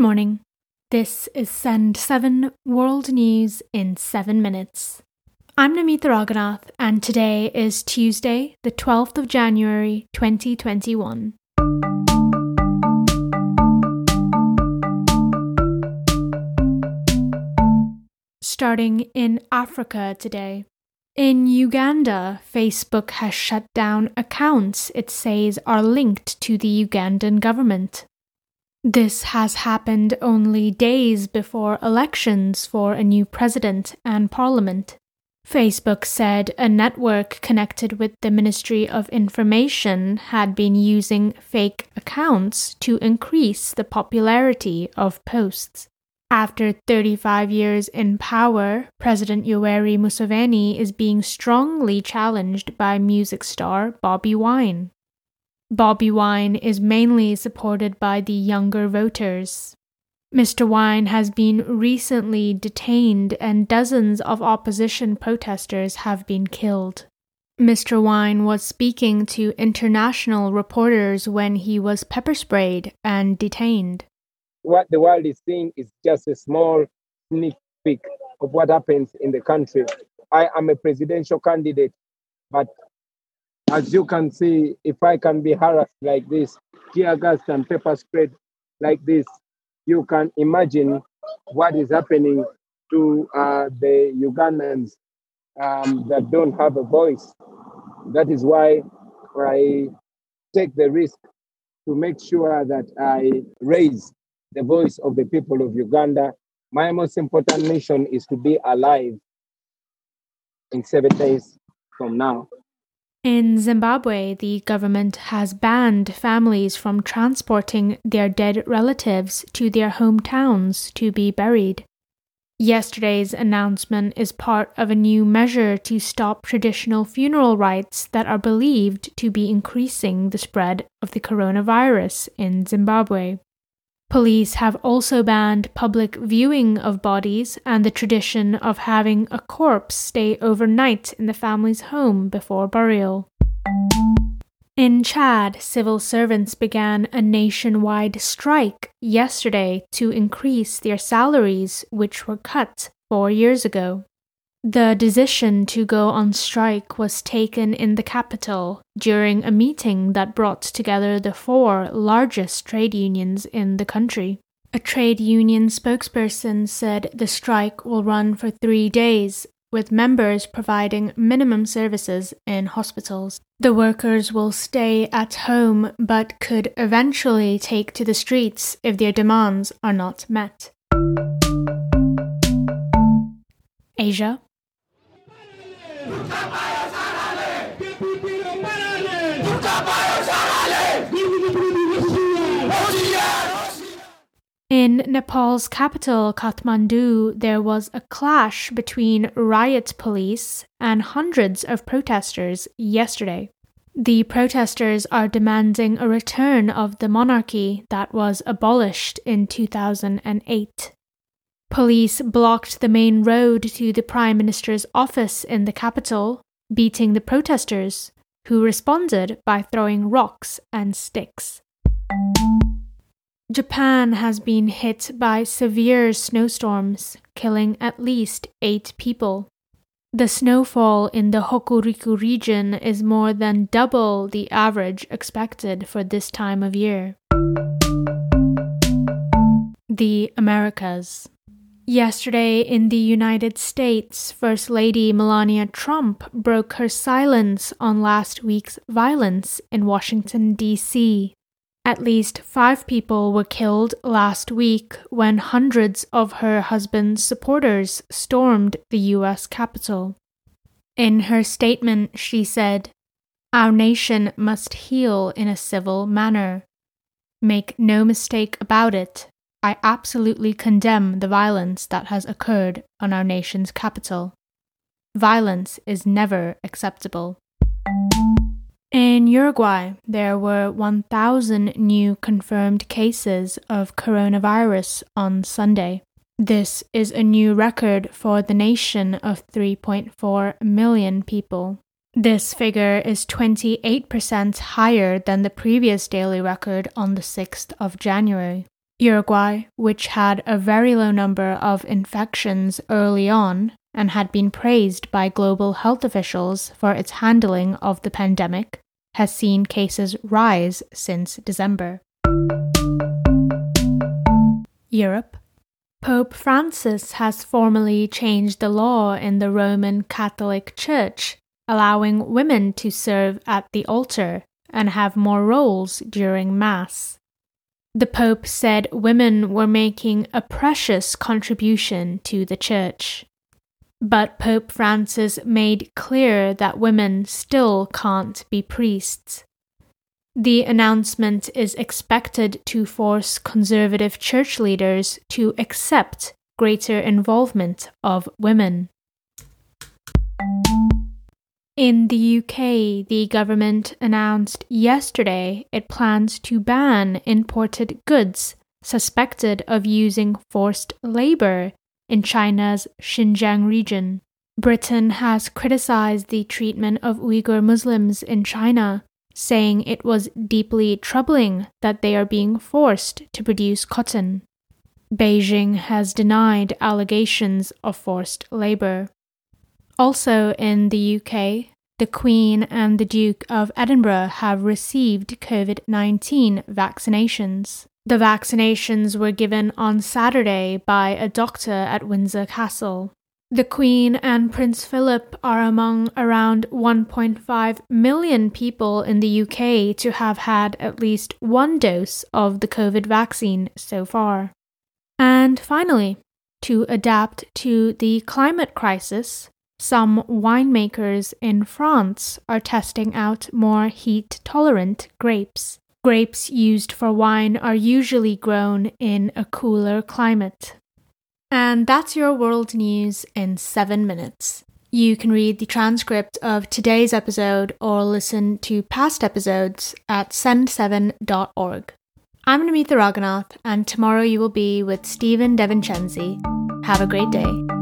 morning. This is Send 7 World News in 7 minutes. I'm Namitha Raghunath, and today is Tuesday, the 12th of January 2021. Starting in Africa today. In Uganda, Facebook has shut down accounts it says are linked to the Ugandan government. This has happened only days before elections for a new president and parliament. Facebook said a network connected with the Ministry of Information had been using fake accounts to increase the popularity of posts. After 35 years in power, President Yoweri Museveni is being strongly challenged by music star Bobi Wine. Bobi Wine is mainly supported by the younger voters. Mr. Wine has been recently detained and dozens of opposition protesters have been killed. Mr. Wine was speaking to international reporters when he was pepper sprayed and detained. What the world is seeing is just a small sneak peek of what happens in the country. I am a presidential candidate, but as you can see, if I can be harassed like this, tear gas and pepper sprayed like this, you can imagine what is happening to uh, the Ugandans um, that don't have a voice. That is why I take the risk to make sure that I raise the voice of the people of Uganda. My most important mission is to be alive in seven days from now. In Zimbabwe, the government has banned families from transporting their dead relatives to their hometowns to be buried. Yesterday's announcement is part of a new measure to stop traditional funeral rites that are believed to be increasing the spread of the coronavirus in Zimbabwe. Police have also banned public viewing of bodies and the tradition of having a corpse stay overnight in the family's home before burial. In Chad, civil servants began a nationwide strike yesterday to increase their salaries, which were cut four years ago. The decision to go on strike was taken in the capital during a meeting that brought together the four largest trade unions in the country. A trade union spokesperson said the strike will run for three days, with members providing minimum services in hospitals. The workers will stay at home but could eventually take to the streets if their demands are not met. Asia in Nepal's capital, Kathmandu, there was a clash between riot police and hundreds of protesters yesterday. The protesters are demanding a return of the monarchy that was abolished in 2008. Police blocked the main road to the Prime Minister's office in the capital, beating the protesters, who responded by throwing rocks and sticks. Japan has been hit by severe snowstorms, killing at least eight people. The snowfall in the Hokuriku region is more than double the average expected for this time of year. The Americas. Yesterday in the United States, First Lady Melania Trump broke her silence on last week's violence in Washington, D.C. At least five people were killed last week when hundreds of her husband's supporters stormed the U.S. Capitol. In her statement, she said, Our nation must heal in a civil manner. Make no mistake about it, I absolutely condemn the violence that has occurred on our nation's capital. Violence is never acceptable. In Uruguay, there were 1,000 new confirmed cases of coronavirus on Sunday. This is a new record for the nation of 3.4 million people. This figure is 28% higher than the previous daily record on the 6th of January. Uruguay, which had a very low number of infections early on and had been praised by global health officials for its handling of the pandemic, has seen cases rise since December. Europe. Pope Francis has formally changed the law in the Roman Catholic Church, allowing women to serve at the altar and have more roles during Mass. The Pope said women were making a precious contribution to the Church. But Pope Francis made clear that women still can't be priests. The announcement is expected to force conservative church leaders to accept greater involvement of women. In the UK, the government announced yesterday it plans to ban imported goods suspected of using forced labor in China's Xinjiang region. Britain has criticized the treatment of Uyghur Muslims in China, saying it was deeply troubling that they are being forced to produce cotton. Beijing has denied allegations of forced labor. Also in the UK, the Queen and the Duke of Edinburgh have received COVID 19 vaccinations. The vaccinations were given on Saturday by a doctor at Windsor Castle. The Queen and Prince Philip are among around 1.5 million people in the UK to have had at least one dose of the COVID vaccine so far. And finally, to adapt to the climate crisis, some winemakers in France are testing out more heat tolerant grapes. Grapes used for wine are usually grown in a cooler climate. And that's your world news in seven minutes. You can read the transcript of today's episode or listen to past episodes at send7.org. I'm Namitha Raghunath, and tomorrow you will be with Stephen DeVincenzi. Have a great day.